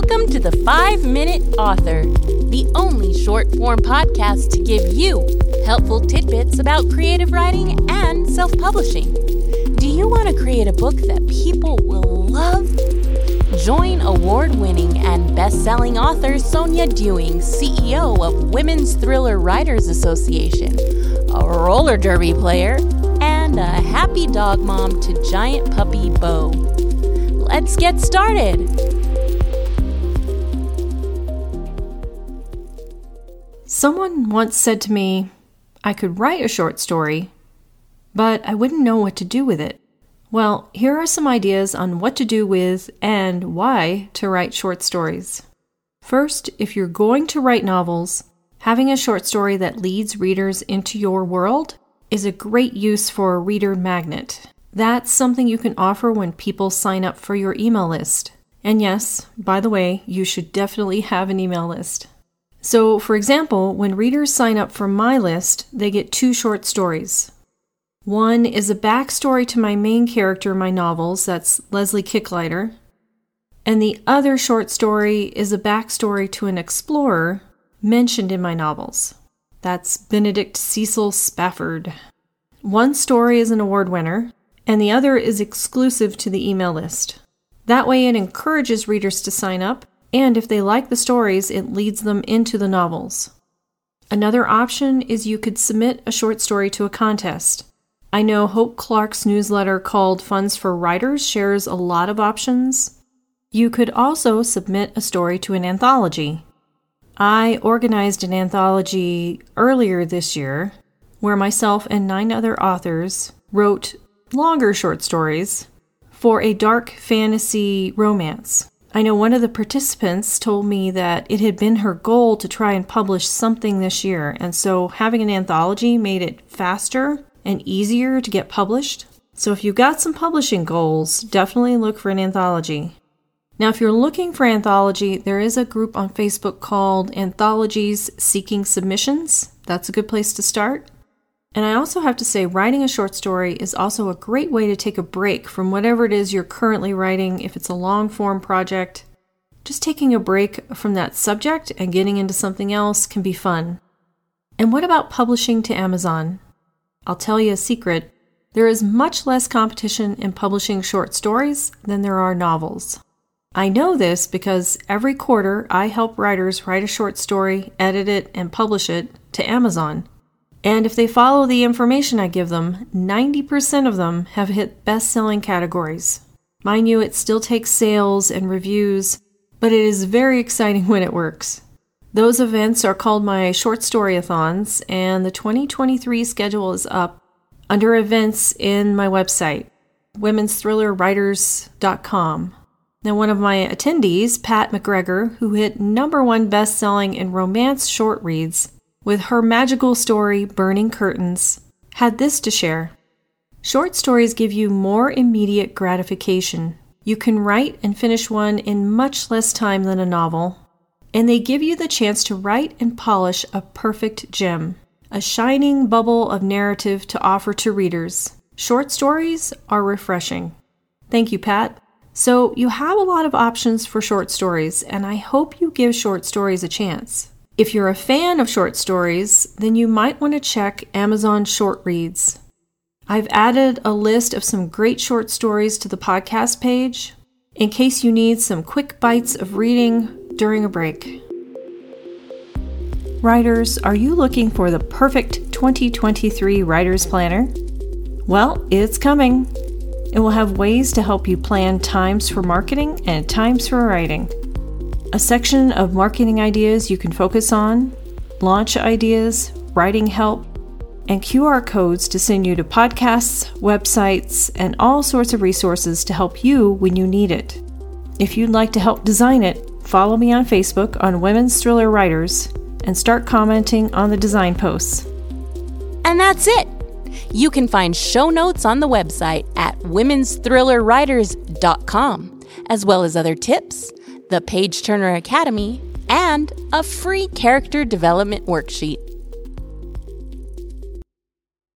Welcome to the 5 Minute Author, the only short form podcast to give you helpful tidbits about creative writing and self publishing. Do you want to create a book that people will love? Join award winning and best selling author Sonja Dewing, CEO of Women's Thriller Writers Association, a roller derby player, and a happy dog mom to giant puppy Bo. Let's get started. Someone once said to me, I could write a short story, but I wouldn't know what to do with it. Well, here are some ideas on what to do with and why to write short stories. First, if you're going to write novels, having a short story that leads readers into your world is a great use for a reader magnet. That's something you can offer when people sign up for your email list. And yes, by the way, you should definitely have an email list. So, for example, when readers sign up for my list, they get two short stories. One is a backstory to my main character in my novels, that's Leslie Kicklighter. And the other short story is a backstory to an explorer mentioned in my novels. That's Benedict Cecil Spafford. One story is an award winner, and the other is exclusive to the email list. That way, it encourages readers to sign up and if they like the stories, it leads them into the novels. Another option is you could submit a short story to a contest. I know Hope Clark's newsletter called Funds for Writers shares a lot of options. You could also submit a story to an anthology. I organized an anthology earlier this year where myself and nine other authors wrote longer short stories for a dark fantasy romance. I know one of the participants told me that it had been her goal to try and publish something this year, and so having an anthology made it faster and easier to get published. So if you've got some publishing goals, definitely look for an anthology. Now, if you're looking for anthology, there is a group on Facebook called Anthologies Seeking Submissions. That's a good place to start. And I also have to say, writing a short story is also a great way to take a break from whatever it is you're currently writing. If it's a long form project, just taking a break from that subject and getting into something else can be fun. And what about publishing to Amazon? I'll tell you a secret there is much less competition in publishing short stories than there are novels. I know this because every quarter I help writers write a short story, edit it, and publish it to Amazon. And if they follow the information I give them, 90% of them have hit best selling categories. Mind you, it still takes sales and reviews, but it is very exciting when it works. Those events are called my short storyathons, and the 2023 schedule is up under events in my website, womensthrillerwriters.com. Now, one of my attendees, Pat McGregor, who hit number one best selling in romance short reads, with her magical story, Burning Curtains, had this to share. Short stories give you more immediate gratification. You can write and finish one in much less time than a novel, and they give you the chance to write and polish a perfect gem, a shining bubble of narrative to offer to readers. Short stories are refreshing. Thank you, Pat. So, you have a lot of options for short stories, and I hope you give short stories a chance. If you're a fan of short stories, then you might want to check Amazon Short Reads. I've added a list of some great short stories to the podcast page in case you need some quick bites of reading during a break. Writers, are you looking for the perfect 2023 Writer's Planner? Well, it's coming. It will have ways to help you plan times for marketing and times for writing a section of marketing ideas you can focus on, launch ideas, writing help, and QR codes to send you to podcasts, websites, and all sorts of resources to help you when you need it. If you'd like to help design it, follow me on Facebook on Women's Thriller Writers and start commenting on the design posts. And that's it. You can find show notes on the website at womensthrillerwriters.com, as well as other tips the Page Turner Academy, and a free character development worksheet.